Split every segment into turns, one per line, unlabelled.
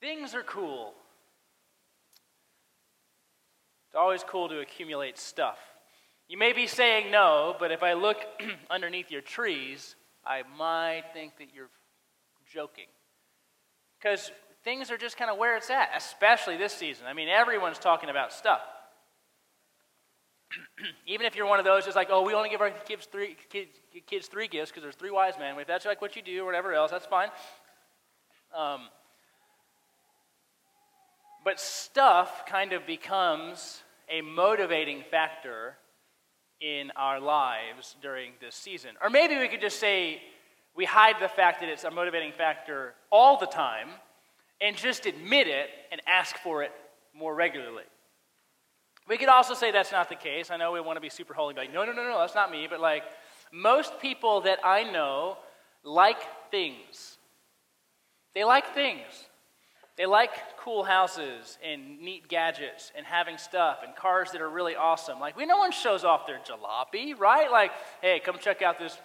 Things are cool. It's always cool to accumulate stuff. You may be saying no, but if I look underneath your trees, I might think that you're joking. Because things are just kind of where it's at, especially this season. I mean, everyone's talking about stuff. Even if you're one of those just like, oh, we only give our kids three, kids, kids three gifts because there's three wise men. If that's like what you do or whatever else, that's fine. Um, but stuff kind of becomes a motivating factor in our lives during this season. Or maybe we could just say we hide the fact that it's a motivating factor all the time and just admit it and ask for it more regularly. We could also say that's not the case. I know we want to be super holy, like, no, no, no, no, that's not me. But like, most people that I know like things. They like things. They like cool houses and neat gadgets and having stuff and cars that are really awesome. Like, we no one shows off their jalopy, right? Like, hey, come check out this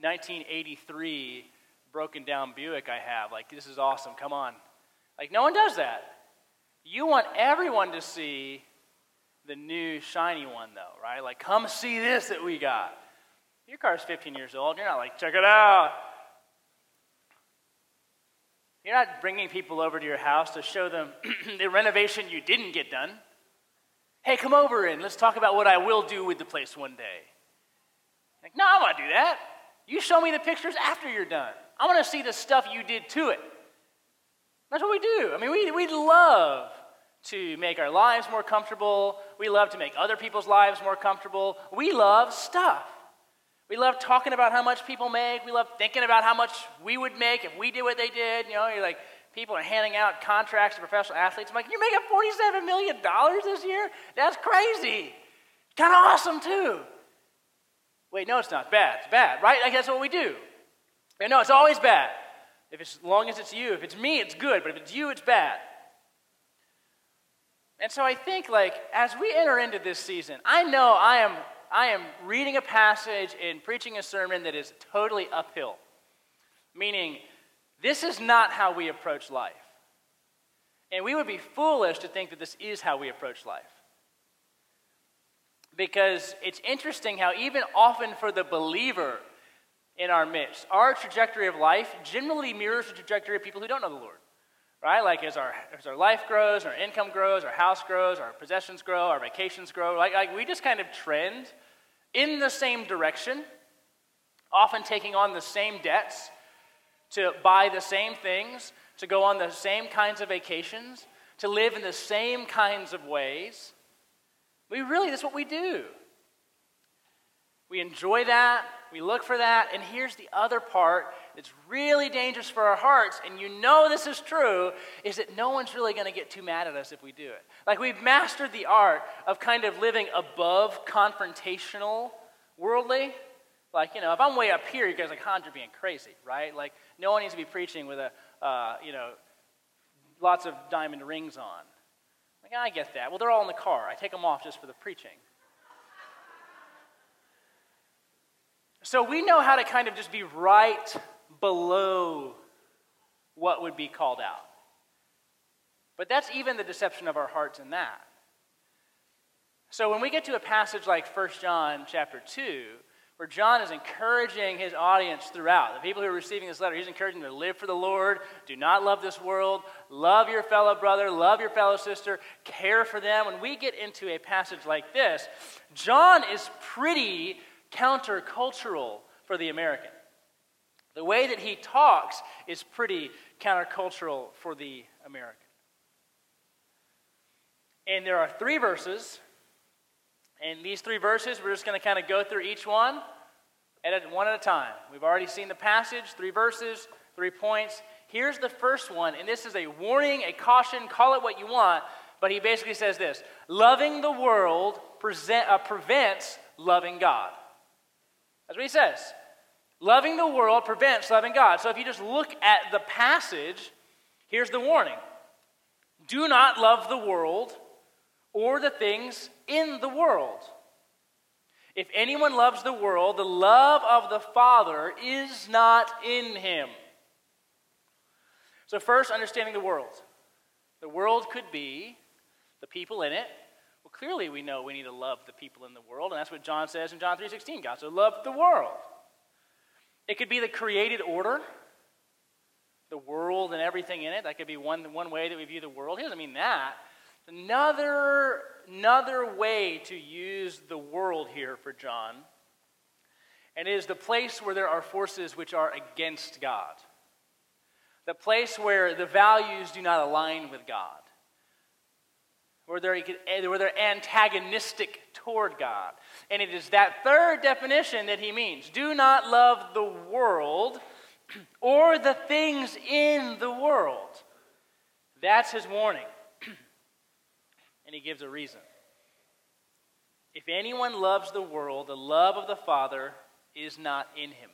1983 broken down Buick I have. Like, this is awesome. Come on. Like, no one does that. You want everyone to see the new shiny one, though, right? Like, come see this that we got. Your car's 15 years old. You're not like, check it out. You're not bringing people over to your house to show them the renovation you didn't get done. Hey, come over and let's talk about what I will do with the place one day. Like, no, I want to do that. You show me the pictures after you're done. I want to see the stuff you did to it. That's what we do. I mean, we, we love to make our lives more comfortable. We love to make other people's lives more comfortable. We love stuff. We love talking about how much people make. We love thinking about how much we would make if we did what they did. You know, you're like, people are handing out contracts to professional athletes. I'm like, you're making $47 million this year? That's crazy. Kind of awesome, too. Wait, no, it's not bad. It's bad, right? Like, that's what we do. And no, it's always bad. If it's, as long as it's you. If it's me, it's good. But if it's you, it's bad. And so I think, like, as we enter into this season, I know I am I am reading a passage and preaching a sermon that is totally uphill. Meaning, this is not how we approach life. And we would be foolish to think that this is how we approach life. Because it's interesting how, even often for the believer in our midst, our trajectory of life generally mirrors the trajectory of people who don't know the Lord. Right? Like as our, as our life grows, our income grows, our house grows, our possessions grow, our vacations grow, like, like we just kind of trend in the same direction, often taking on the same debts to buy the same things, to go on the same kinds of vacations, to live in the same kinds of ways. We really, that's what we do. We enjoy that, we look for that, and here's the other part that's really dangerous for our hearts, and you know this is true, is that no one's really going to get too mad at us if we do it. Like we've mastered the art of kind of living above confrontational, worldly. Like, you know, if I'm way up here, you guys are like, Hans, you're being crazy, right? Like, no one needs to be preaching with a, uh, you know, lots of diamond rings on. Like, I get that. Well, they're all in the car. I take them off just for the preaching. So we know how to kind of just be right below what would be called out. But that's even the deception of our hearts in that. So when we get to a passage like 1 John chapter 2, where John is encouraging his audience throughout, the people who are receiving this letter, he's encouraging them to live for the Lord, do not love this world, love your fellow brother, love your fellow sister, care for them. When we get into a passage like this, John is pretty countercultural for the American. The way that he talks is pretty countercultural for the American. And there are three verses. And these three verses, we're just going to kind of go through each one at one at a time. We've already seen the passage, three verses, three points. Here's the first one, and this is a warning, a caution, call it what you want, but he basically says this Loving the world present, uh, prevents loving God. That's what he says. Loving the world prevents loving God. So if you just look at the passage, here's the warning Do not love the world or the things in the world. If anyone loves the world, the love of the Father is not in him. So, first, understanding the world. The world could be the people in it. Clearly we know we need to love the people in the world, and that's what John says in John 3:16. God so loved the world. It could be the created order, the world and everything in it. That could be one, one way that we view the world. He doesn't mean that. Another, another way to use the world here for John, and it is the place where there are forces which are against God. The place where the values do not align with God where they're, where they're antagonistic toward God. And it is that third definition that he means do not love the world or the things in the world. That's his warning. and he gives a reason. If anyone loves the world, the love of the Father is not in him.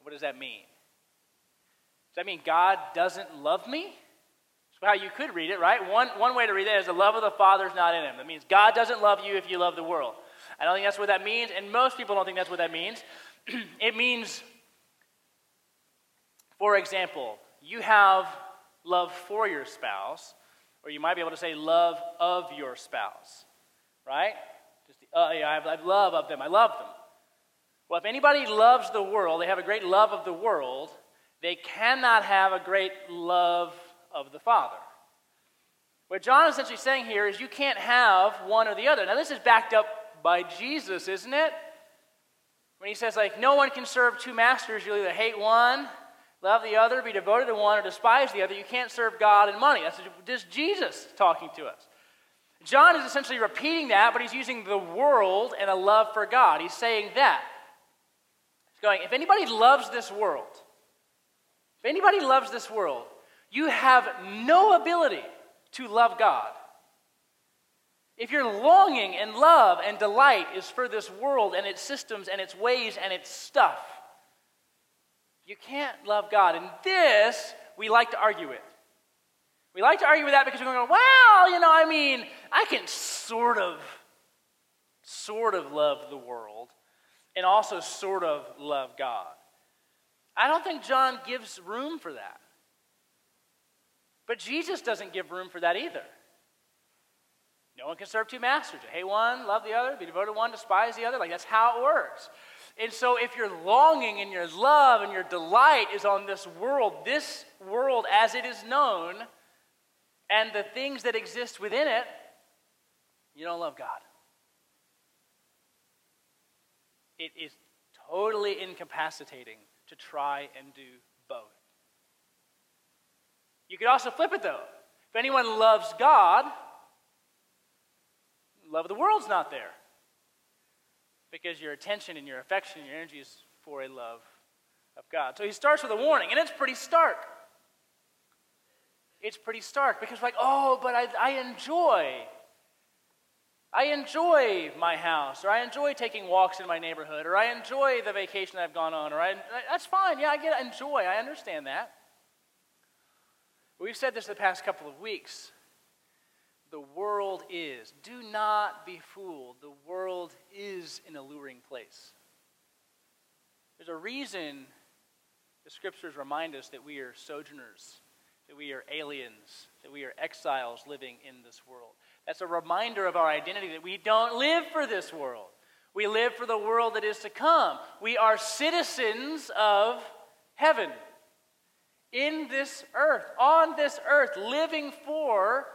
What does that mean? Does that mean God doesn't love me? How you could read it, right? One, one way to read it is the love of the Father is not in him. That means God doesn't love you if you love the world. I don't think that's what that means, and most people don't think that's what that means. it means, for example, you have love for your spouse, or you might be able to say love of your spouse, right? Just the, uh, yeah, I, have, I have love of them. I love them. Well, if anybody loves the world, they have a great love of the world, they cannot have a great love of the Father. What John is essentially saying here is you can't have one or the other. Now, this is backed up by Jesus, isn't it? When he says, like, no one can serve two masters. You'll either hate one, love the other, be devoted to one, or despise the other. You can't serve God and money. That's just Jesus talking to us. John is essentially repeating that, but he's using the world and a love for God. He's saying that. He's going, if anybody loves this world, if anybody loves this world, you have no ability to love God. If your longing and love and delight is for this world and its systems and its ways and its stuff, you can't love God. And this, we like to argue with. We like to argue with that because we're going, to go, well, you know, I mean, I can sort of, sort of love the world and also sort of love God. I don't think John gives room for that. But Jesus doesn't give room for that either. No one can serve two masters. hate one, love the other, be devoted to one, despise the other. Like that's how it works. And so if your longing and your love and your delight is on this world, this world as it is known, and the things that exist within it, you don't love God. It is totally incapacitating to try and do both. You could also flip it though. If anyone loves God, love of the world's not there. Because your attention and your affection and your energy is for a love of God. So he starts with a warning, and it's pretty stark. It's pretty stark because, like, oh, but I, I enjoy. I enjoy my house, or I enjoy taking walks in my neighborhood, or I enjoy the vacation I've gone on, or I, that's fine. Yeah, I get enjoy. I understand that. We've said this the past couple of weeks. The world is. Do not be fooled. The world is an alluring place. There's a reason the scriptures remind us that we are sojourners, that we are aliens, that we are exiles living in this world. That's a reminder of our identity that we don't live for this world. We live for the world that is to come. We are citizens of heaven in this earth, on this earth, living for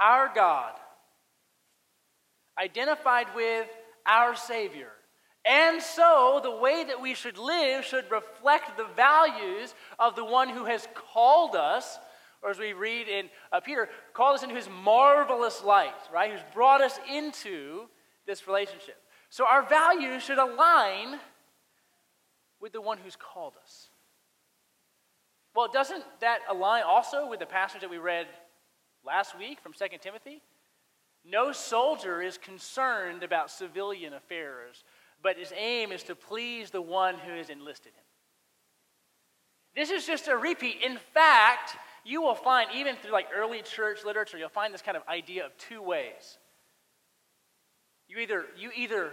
our God, identified with our Savior. And so, the way that we should live should reflect the values of the one who has called us, or as we read in uh, Peter, called us into his marvelous light, right? Who's brought us into this relationship. So, our values should align with the one who's called us. Well, doesn't that align also with the passage that we read last week from 2 Timothy? No soldier is concerned about civilian affairs, but his aim is to please the one who has enlisted him. This is just a repeat. In fact, you will find, even through like early church literature, you'll find this kind of idea of two ways. You either, you either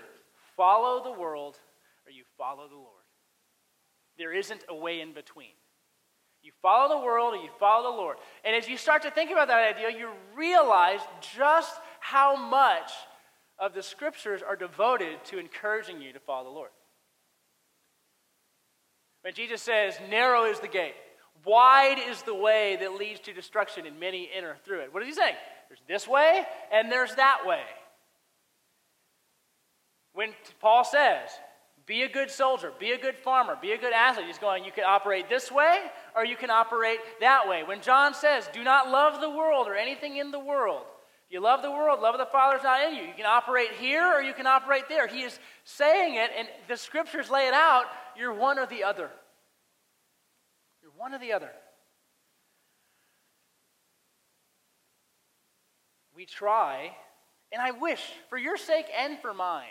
follow the world or you follow the Lord. There isn't a way in between. You follow the world or you follow the Lord. And as you start to think about that idea, you realize just how much of the scriptures are devoted to encouraging you to follow the Lord. When Jesus says, Narrow is the gate, wide is the way that leads to destruction, and many enter through it. What is he saying? There's this way and there's that way. When Paul says, be a good soldier, be a good farmer, be a good athlete, he's going, you can operate this way or you can operate that way. When John says, do not love the world or anything in the world, you love the world, love of the Father is not in you. You can operate here or you can operate there. He is saying it, and the scriptures lay it out. You're one or the other. You're one or the other. We try, and I wish, for your sake and for mine,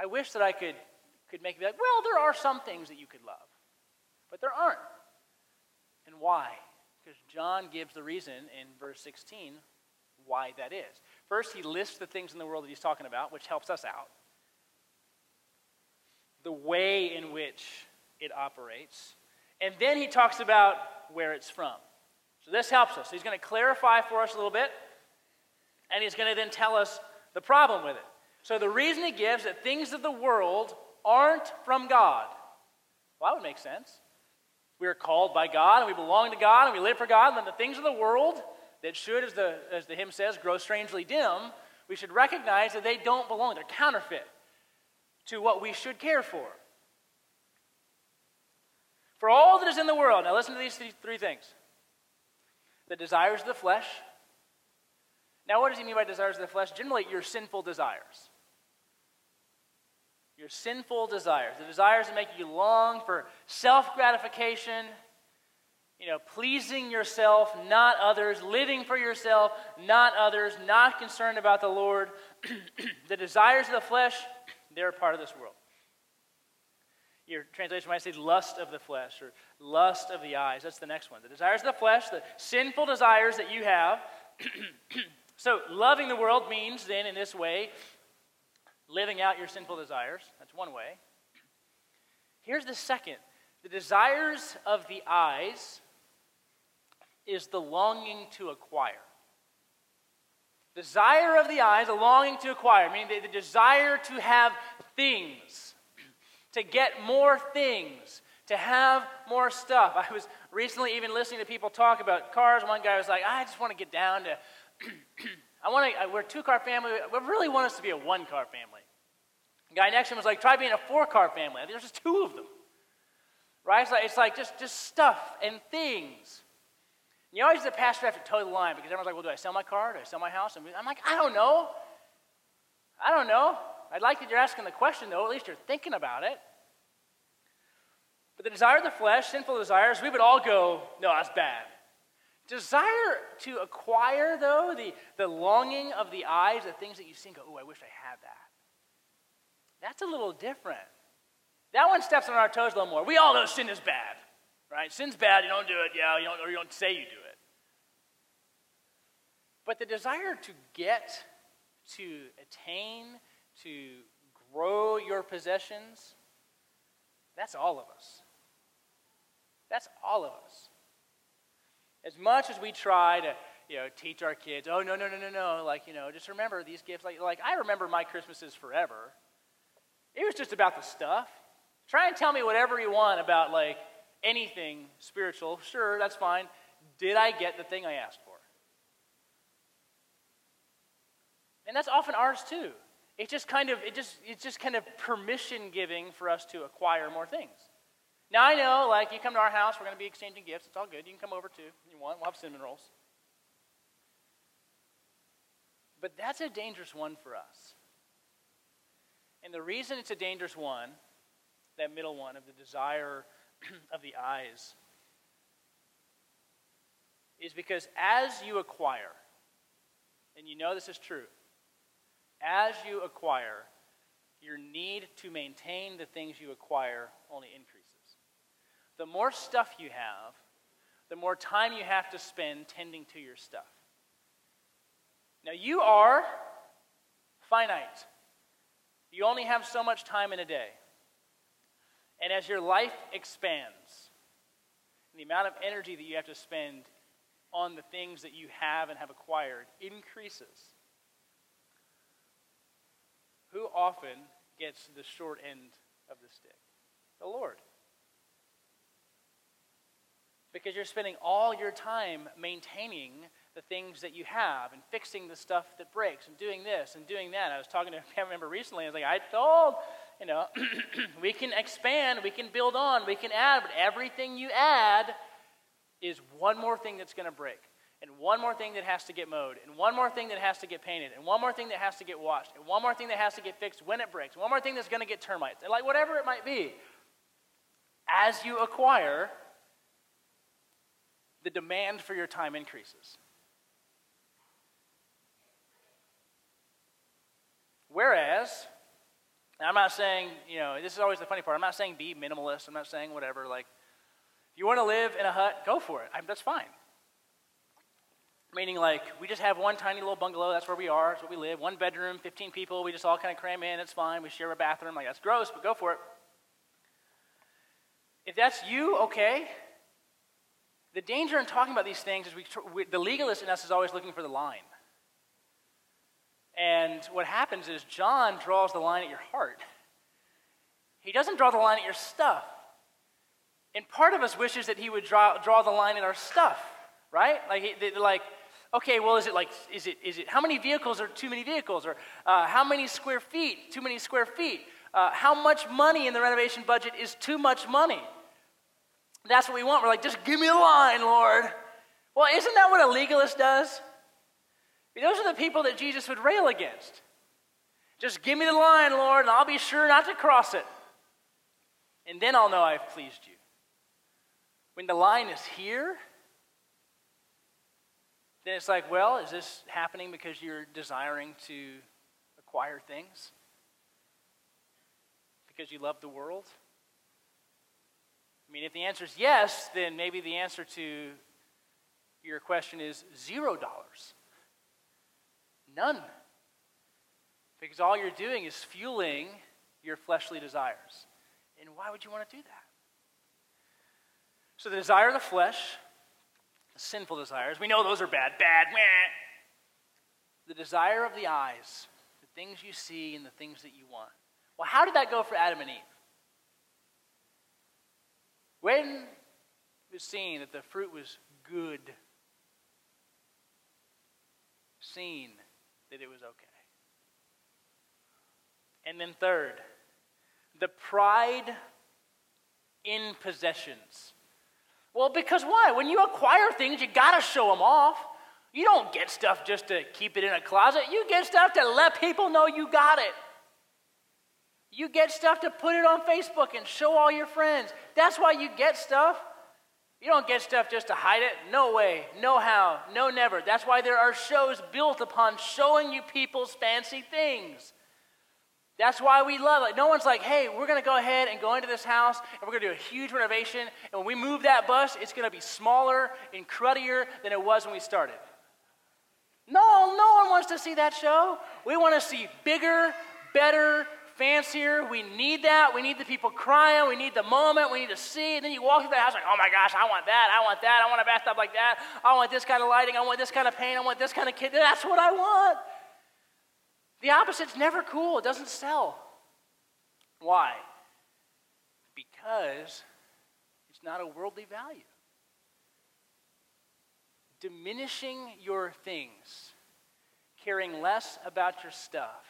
I wish that I could, could make it like, well, there are some things that you could love, but there aren't. And why? Because John gives the reason in verse 16 why that is. First, he lists the things in the world that he's talking about, which helps us out. The way in which it operates. And then he talks about where it's from. So this helps us. He's going to clarify for us a little bit, and he's going to then tell us the problem with it. So the reason he gives that things of the world aren't from God. Well, that would make sense. We are called by God, and we belong to God, and we live for God, and then the things of the world that should, as the, as the hymn says, grow strangely dim, we should recognize that they don't belong. They're counterfeit to what we should care for. For all that is in the world, now listen to these three things the desires of the flesh. Now, what does he mean by desires of the flesh? Generally, your sinful desires. Your sinful desires. The desires that make you long for self gratification you know, pleasing yourself, not others, living for yourself, not others, not concerned about the Lord. the desires of the flesh, they're a part of this world. Your translation might say lust of the flesh or lust of the eyes. That's the next one. The desires of the flesh, the sinful desires that you have. so, loving the world means then, in this way, living out your sinful desires. That's one way. Here's the second the desires of the eyes is the longing to acquire. Desire of the eyes, a longing to acquire, meaning the, the desire to have things, to get more things, to have more stuff. I was recently even listening to people talk about cars. One guy was like, I just want to get down to, I want to, we're a two car family. We really want us to be a one car family. The guy next to him was like, try being a four car family. I there's just two of them. Right? It's like, it's like just, just stuff and things. You always, the pastor, have to toe the line because everyone's like, well, do I sell my car? Do I sell my house? I'm like, I don't know. I don't know. I'd like that you're asking the question, though. At least you're thinking about it. But the desire of the flesh, sinful desires, we would all go, no, that's bad. Desire to acquire, though, the, the longing of the eyes, the things that you see and go, oh, I wish I had that. That's a little different. That one steps on our toes a little more. We all know sin is bad. Right? Sin's bad, you don't do it, yeah, you don't, or you don't say you do it. But the desire to get, to attain, to grow your possessions, that's all of us. That's all of us. As much as we try to, you know, teach our kids, oh no, no, no, no, no, like, you know, just remember these gifts. Like, like I remember my Christmases forever. It was just about the stuff. Try and tell me whatever you want about like anything spiritual, sure, that's fine. Did I get the thing I asked for? And that's often ours too. It's just kind of it just it's just kind of permission giving for us to acquire more things. Now I know, like you come to our house, we're going to be exchanging gifts. It's all good. You can come over too if you want. We'll have cinnamon rolls. But that's a dangerous one for us. And the reason it's a dangerous one, that middle one of the desire of the eyes is because as you acquire, and you know this is true, as you acquire, your need to maintain the things you acquire only increases. The more stuff you have, the more time you have to spend tending to your stuff. Now, you are finite. You only have so much time in a day. And as your life expands, and the amount of energy that you have to spend on the things that you have and have acquired increases, who often gets the short end of the stick? The Lord. Because you're spending all your time maintaining the things that you have and fixing the stuff that breaks and doing this and doing that. I was talking to a family member recently. I was like, I told, you know, we can expand, we can build on, we can add, but everything you add is one more thing that's going to break, and one more thing that has to get mowed, and one more thing that has to get painted, and one more thing that has to get washed, and one more thing that has to get fixed when it breaks, one more thing that's going to get termites, and like whatever it might be. As you acquire, the demand for your time increases. Whereas, I'm not saying, you know, this is always the funny part. I'm not saying be minimalist. I'm not saying whatever. Like, if you want to live in a hut, go for it. I, that's fine. Meaning, like, we just have one tiny little bungalow. That's where we are. That's where we live. One bedroom, 15 people. We just all kind of cram in. It's fine. We share a bathroom. Like, that's gross, but go for it. If that's you, okay. The danger in talking about these things is we, the legalist in us is always looking for the line. And what happens is John draws the line at your heart. He doesn't draw the line at your stuff. And part of us wishes that he would draw, draw the line at our stuff, right? Like, like, okay, well, is it like, is it, is it, how many vehicles are too many vehicles? Or uh, how many square feet, too many square feet? Uh, how much money in the renovation budget is too much money? That's what we want. We're like, just give me a line, Lord. Well, isn't that what a legalist does? Those are the people that Jesus would rail against. Just give me the line, Lord, and I'll be sure not to cross it. And then I'll know I've pleased you. When the line is here, then it's like, well, is this happening because you're desiring to acquire things? Because you love the world? I mean, if the answer is yes, then maybe the answer to your question is zero dollars. None. Because all you're doing is fueling your fleshly desires. And why would you want to do that? So, the desire of the flesh, the sinful desires, we know those are bad. Bad, meh. The desire of the eyes, the things you see and the things that you want. Well, how did that go for Adam and Eve? When it was seen that the fruit was good, seen that it was okay. And then, third, the pride in possessions. Well, because why? When you acquire things, you got to show them off. You don't get stuff just to keep it in a closet. You get stuff to let people know you got it. You get stuff to put it on Facebook and show all your friends. That's why you get stuff. You don't get stuff just to hide it. No way, no how, no never. That's why there are shows built upon showing you people's fancy things. That's why we love it. No one's like, hey, we're going to go ahead and go into this house and we're going to do a huge renovation. And when we move that bus, it's going to be smaller and cruddier than it was when we started. No, no one wants to see that show. We want to see bigger, better, fancier. We need that. We need the people crying. We need the moment. We need to see. And then you walk through the house like, oh my gosh, I want that. I want that. I want a bathtub like that. I want this kind of lighting. I want this kind of paint. I want this kind of kid. That's what I want. The opposite's never cool. It doesn't sell. Why? Because it's not a worldly value. Diminishing your things, caring less about your stuff,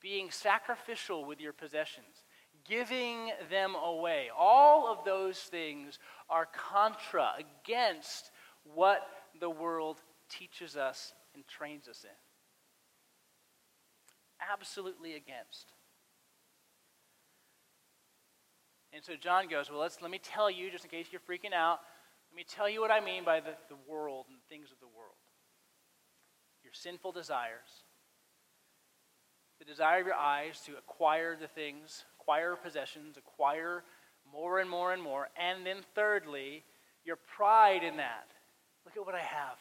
being sacrificial with your possessions, giving them away. All of those things are contra, against what the world teaches us and trains us in. Absolutely against. And so John goes, Well, let's, let me tell you, just in case you're freaking out, let me tell you what I mean by the, the world and things of the world. Your sinful desires the desire of your eyes to acquire the things, acquire possessions, acquire more and more and more. And then, thirdly, your pride in that. Look at what I have.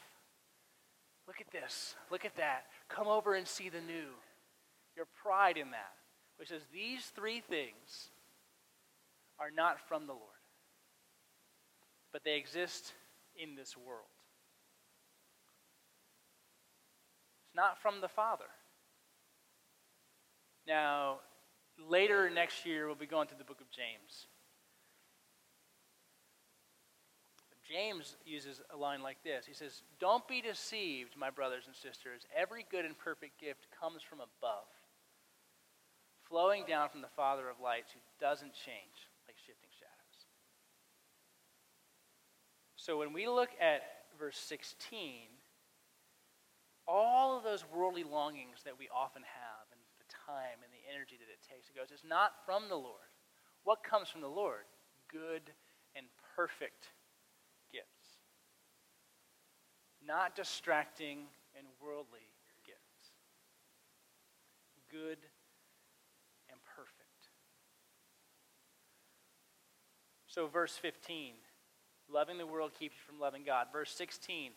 Look at this. Look at that. Come over and see the new. Your pride in that, which says these three things are not from the Lord. but they exist in this world. It's not from the Father. Now, later next year, we'll be going through the book of James. James uses a line like this He says, Don't be deceived, my brothers and sisters. Every good and perfect gift comes from above, flowing down from the Father of lights, who doesn't change like shifting shadows. So when we look at verse 16, all of those worldly longings that we often have, time and the energy that it takes, it goes, it's not from the Lord. What comes from the Lord? Good and perfect gifts. not distracting and worldly gifts. Good and perfect. So, verse 15, loving the world keeps you from loving God. Verse 16,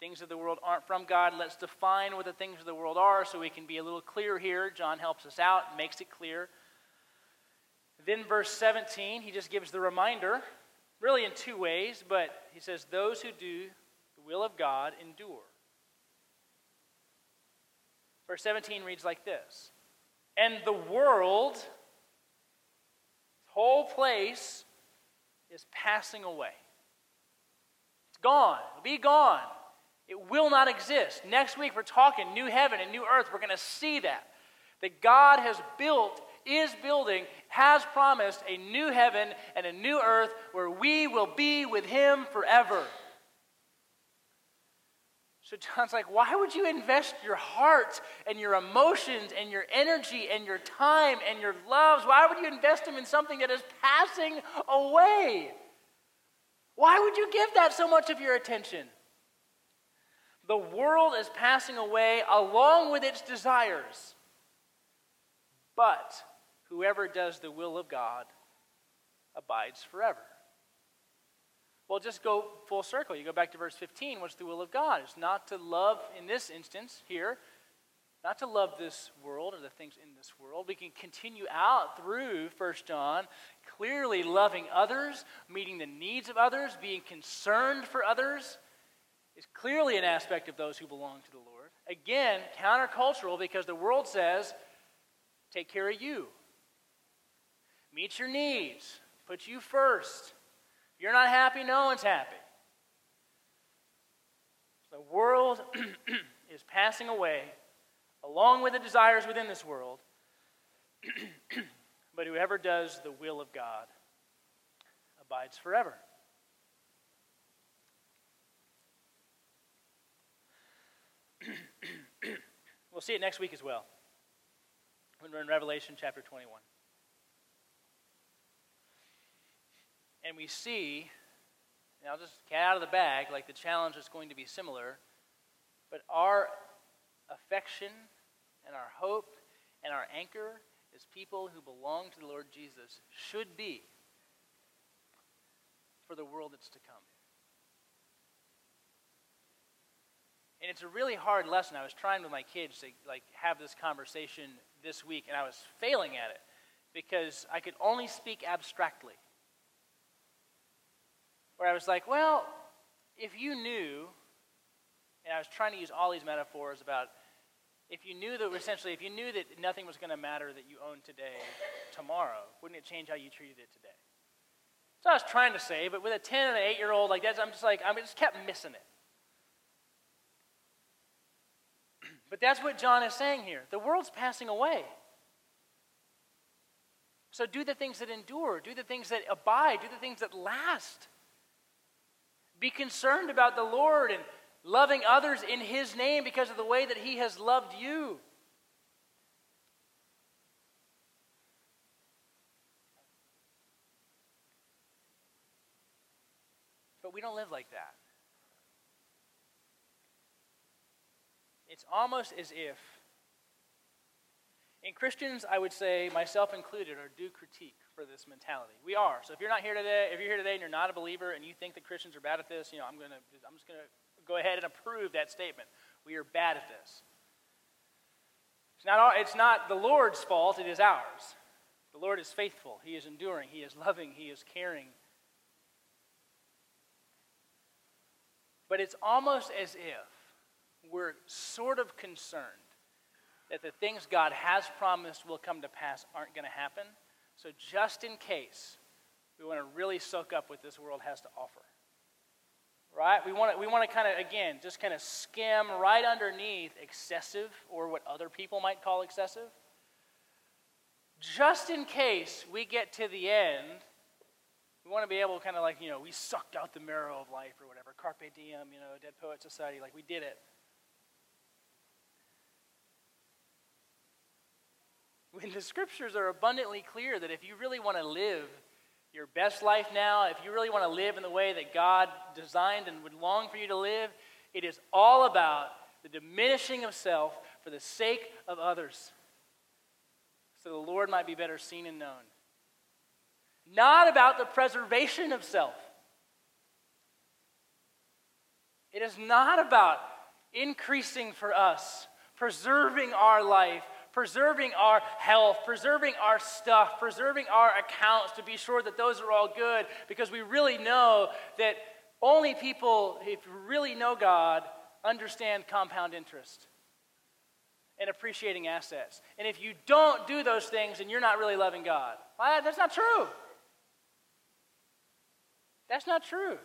things of the world aren't from God. Let's define what the things of the world are so we can be a little clear here. John helps us out, makes it clear. Then, verse 17, he just gives the reminder, really in two ways, but he says, Those who do the will of God endure. Verse 17 reads like this And the world, this whole place, is passing away. It's gone. It'll be gone. It will not exist. Next week, we're talking new heaven and new earth. We're going to see that. That God has built, is building, has promised a new heaven and a new earth where we will be with Him forever. So John's like, why would you invest your heart and your emotions and your energy and your time and your loves? Why would you invest them in something that is passing away? Why would you give that so much of your attention? The world is passing away along with its desires. But whoever does the will of God abides forever. Well, just go full circle. You go back to verse 15. What's the will of God? It's not to love, in this instance here, not to love this world or the things in this world. We can continue out through 1 John, clearly loving others, meeting the needs of others, being concerned for others is clearly an aspect of those who belong to the Lord. Again, countercultural because the world says, take care of you, meet your needs, put you first If you're not happy, no one's happy. The world is passing away along with the desires within this world. but whoever does the will of God abides forever. we'll see it next week as well when we're in Revelation chapter 21. and we see, and I'll just get out of the bag, like the challenge is going to be similar, but our affection and our hope and our anchor as people who belong to the Lord Jesus should be for the world that's to come. And it's a really hard lesson. I was trying with my kids to like have this conversation this week, and I was failing at it because I could only speak abstractly where I was like, well, if you knew, and I was trying to use all these metaphors about if you knew that essentially, if you knew that nothing was going to matter that you owned today, tomorrow, wouldn't it change how you treated it today? So I was trying to say, but with a 10 and an 8 year old like that, I'm just like, I just kept missing it. But that's what John is saying here. The world's passing away. So do the things that endure, do the things that abide, do the things that last. Be concerned about the Lord and loving others in His name because of the way that He has loved you. But we don't live like that. It's almost as if, in Christians, I would say, myself included, are due critique for this mentality. We are. So if you're not here today, if you're here today and you're not a believer and you think that Christians are bad at this, you know, I'm gonna I'm just gonna go ahead and approve that statement. We are bad at this. It's not, our, it's not the Lord's fault, it is ours. The Lord is faithful. He is enduring. He is loving. He is caring. But it's almost as if we're sort of concerned that the things God has promised will come to pass aren't going to happen. So, just in case, we want to really soak up what this world has to offer. Right? We want to, we want to kind of, again, just kind of skim right underneath excessive or what other people might call excessive. Just in case we get to the end, we want to be able to kind of like, you know, we sucked out the marrow of life or whatever. Carpe diem, you know, Dead Poet Society, like we did it. When the scriptures are abundantly clear that if you really want to live your best life now, if you really want to live in the way that God designed and would long for you to live, it is all about the diminishing of self for the sake of others, so the Lord might be better seen and known. Not about the preservation of self. It is not about increasing for us, preserving our life, preserving our health, preserving our stuff, preserving our accounts to be sure that those are all good because we really know that only people, you really know God, understand compound interest and appreciating assets. And if you don't do those things, then you're not really loving God. That's not true. That's not true.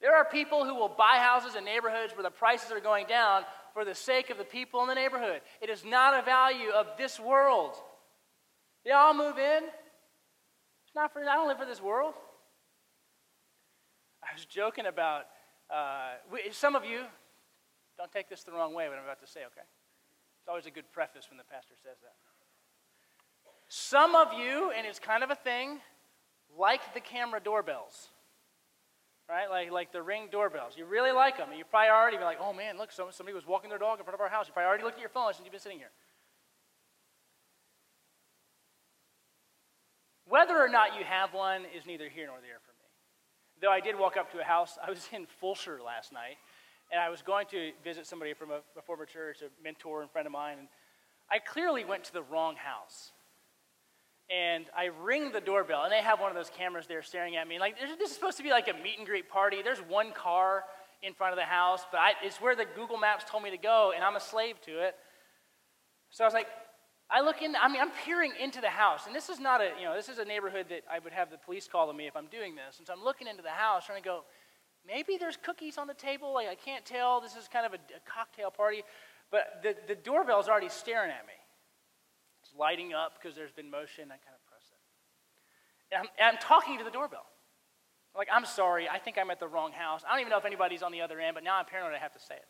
There are people who will buy houses in neighborhoods where the prices are going down for the sake of the people in the neighborhood. It is not a value of this world. They all move in. It's not for, I don't live for this world. I was joking about, uh, we, some of you, don't take this the wrong way, what I'm about to say, okay? It's always a good preface when the pastor says that. Some of you, and it's kind of a thing, like the camera doorbells right? Like, like the ring doorbells. You really like them. And you probably already be like, oh man, look, somebody was walking their dog in front of our house. You probably already looked at your phone since you've been sitting here. Whether or not you have one is neither here nor there for me. Though I did walk up to a house, I was in Fulshear last night, and I was going to visit somebody from a, a former church, a mentor and friend of mine, and I clearly went to the wrong house and I ring the doorbell, and they have one of those cameras there staring at me. Like, this is supposed to be like a meet and greet party. There's one car in front of the house, but I, it's where the Google Maps told me to go, and I'm a slave to it. So I was like, I look in, I mean, I'm peering into the house, and this is not a, you know, this is a neighborhood that I would have the police call on me if I'm doing this. And so I'm looking into the house, trying to go, maybe there's cookies on the table. Like, I can't tell. This is kind of a, a cocktail party. But the, the doorbell's already staring at me lighting up because there's been motion. I kind of press it. And I'm, and I'm talking to the doorbell. Like, I'm sorry, I think I'm at the wrong house. I don't even know if anybody's on the other end, but now I'm paranoid I have to say it.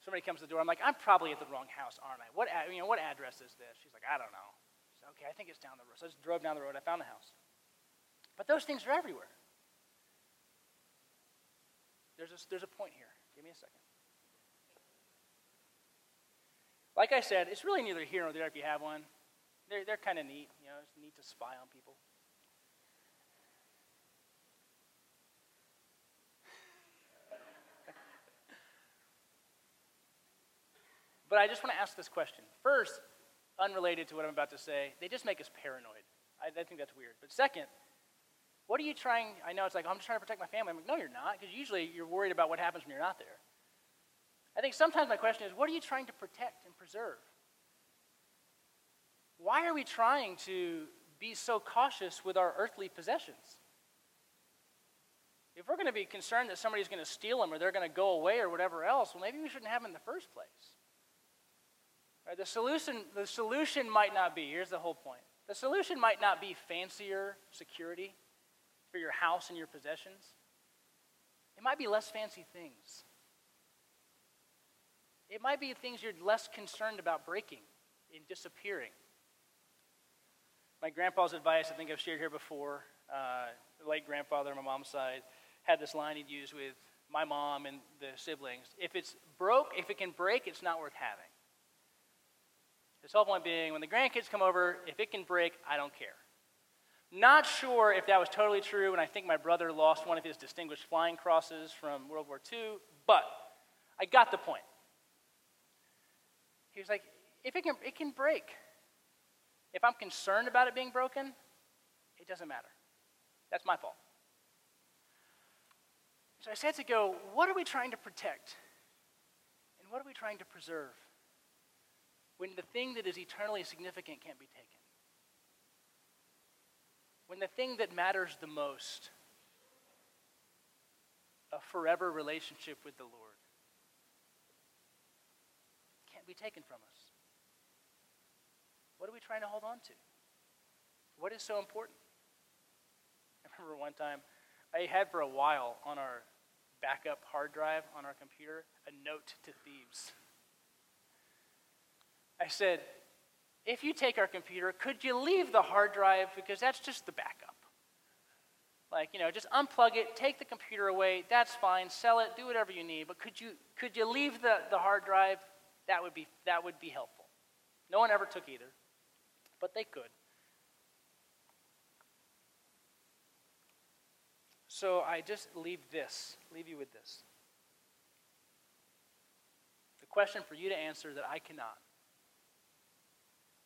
Somebody comes to the door. I'm like, I'm probably at the wrong house, aren't I? What, you know, what address is this? She's like, I don't know. Okay, I think it's down the road. So I just drove down the road. I found the house. But those things are everywhere. There's a, there's a point here. Give me a second. Like I said, it's really neither here nor there if you have one. They're, they're kind of neat. You know, it's neat to spy on people. but I just want to ask this question. First, unrelated to what I'm about to say, they just make us paranoid. I, I think that's weird. But second, what are you trying? I know it's like, oh, I'm just trying to protect my family. I'm like, no, you're not, because usually you're worried about what happens when you're not there. I think sometimes my question is what are you trying to protect and preserve? Why are we trying to be so cautious with our earthly possessions? If we're going to be concerned that somebody's going to steal them or they're going to go away or whatever else, well, maybe we shouldn't have them in the first place. Right, the, solution, the solution might not be here's the whole point the solution might not be fancier security for your house and your possessions, it might be less fancy things. It might be things you're less concerned about breaking and disappearing. My grandpa's advice, I think I've shared here before, uh, the late grandfather on my mom's side, had this line he'd use with my mom and the siblings. If it's broke, if it can break, it's not worth having. His whole point being, when the grandkids come over, if it can break, I don't care. Not sure if that was totally true, and I think my brother lost one of his distinguished flying crosses from World War II, but I got the point. He was like, if it can, it can break. If I'm concerned about it being broken, it doesn't matter. That's my fault. So I said to go, what are we trying to protect? And what are we trying to preserve? When the thing that is eternally significant can't be taken. When the thing that matters the most, a forever relationship with the Lord, be taken from us. What are we trying to hold on to? What is so important? I remember one time I had for a while on our backup hard drive on our computer a note to thieves. I said, if you take our computer, could you leave the hard drive because that's just the backup? Like, you know, just unplug it, take the computer away, that's fine, sell it, do whatever you need, but could you could you leave the, the hard drive? That would be that would be helpful. No one ever took either, but they could. So I just leave this, leave you with this. The question for you to answer that I cannot.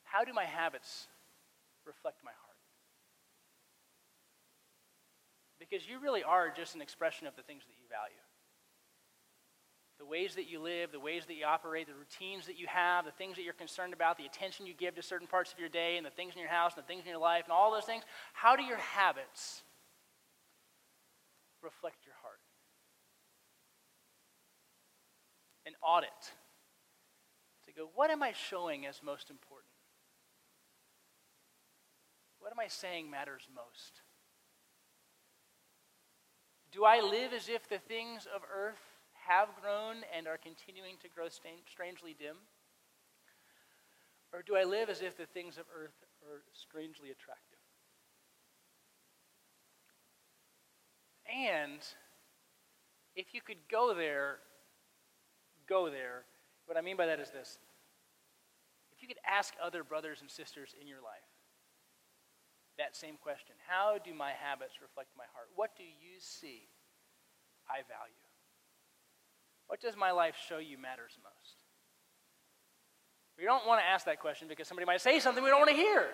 How do my habits reflect my heart? Because you really are just an expression of the things that you value. The ways that you live, the ways that you operate, the routines that you have, the things that you're concerned about, the attention you give to certain parts of your day, and the things in your house, and the things in your life, and all those things. How do your habits reflect your heart? An audit to go, what am I showing as most important? What am I saying matters most? Do I live as if the things of earth have grown and are continuing to grow strangely dim? Or do I live as if the things of earth are strangely attractive? And if you could go there, go there. What I mean by that is this if you could ask other brothers and sisters in your life that same question How do my habits reflect my heart? What do you see I value? What does my life show you matters most? We don't want to ask that question because somebody might say something we don't want to hear.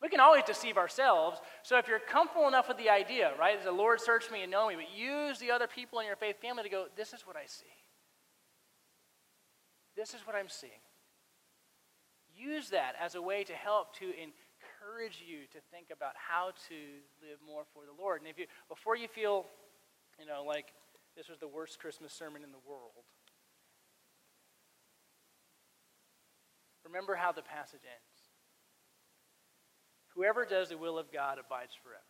We can always deceive ourselves. So if you're comfortable enough with the idea, right, the Lord search me and know me, but use the other people in your faith family to go, this is what I see. This is what I'm seeing. Use that as a way to help to encourage you to think about how to live more for the Lord. And if you before you feel, you know, like this was the worst Christmas sermon in the world, remember how the passage ends. Whoever does the will of God abides forever.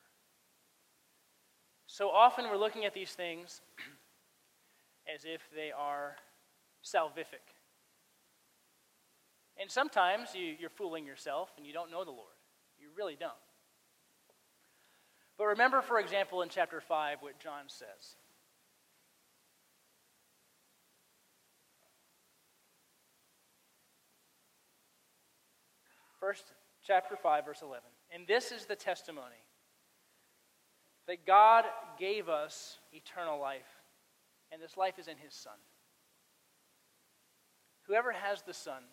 So often we're looking at these things as if they are salvific. And sometimes you, you're fooling yourself and you don't know the Lord. You really don't. But remember, for example, in chapter 5, what John says. First, chapter 5, verse 11. And this is the testimony that God gave us eternal life, and this life is in his Son. Whoever has the Son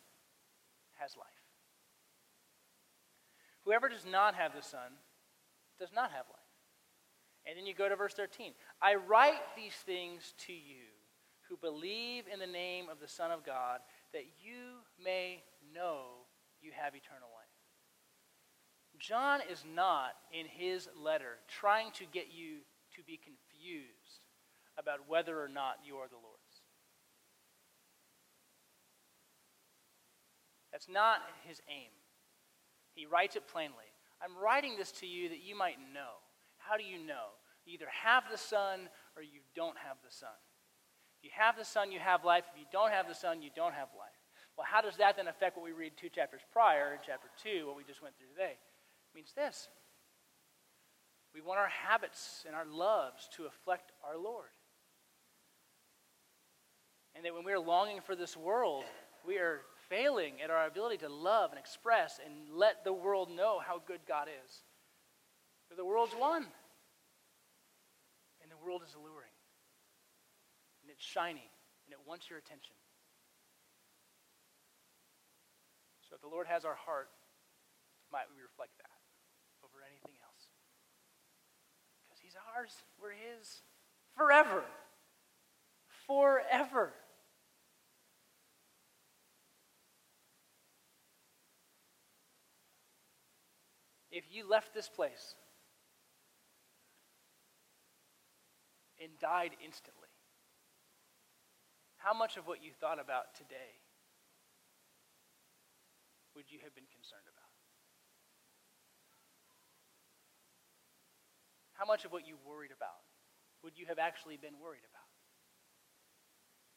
has life. Whoever does not have the Son does not have life. And then you go to verse 13. I write these things to you who believe in the name of the Son of God, that you may know you have eternal life. John is not, in his letter, trying to get you to be confused about whether or not you are the Lord's. That's not his aim. He writes it plainly. I'm writing this to you that you might know. How do you know? You either have the Son or you don't have the Son. If you have the Son, you have life. If you don't have the Son, you don't have life. Well, how does that then affect what we read two chapters prior in chapter 2, what we just went through today? It means this we want our habits and our loves to reflect our Lord. And that when we are longing for this world, we are failing at our ability to love and express and let the world know how good God is. For the world's one. And the world is alluring. And it's shiny. And it wants your attention. So if the Lord has our heart, might we reflect that over anything else? Because He's ours. We're His forever. forever. If you left this place and died instantly, how much of what you thought about today would you have been concerned about? How much of what you worried about would you have actually been worried about?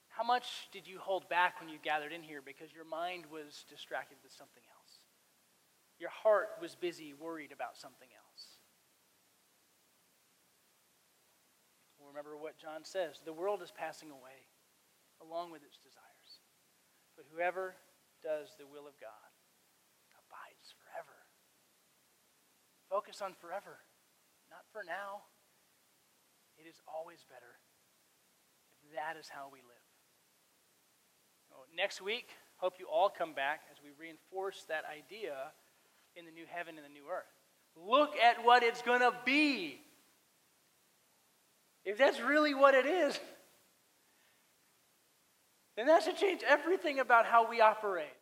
How much did you hold back when you gathered in here because your mind was distracted with something else? Your heart was busy worried about something else. remember what John says the world is passing away along with its desires. But whoever does the will of God abides forever. Focus on forever, not for now. It is always better if that is how we live. So next week, hope you all come back as we reinforce that idea in the new heaven and the new earth. Look at what it's going to be. If that's really what it is, then that should change everything about how we operate.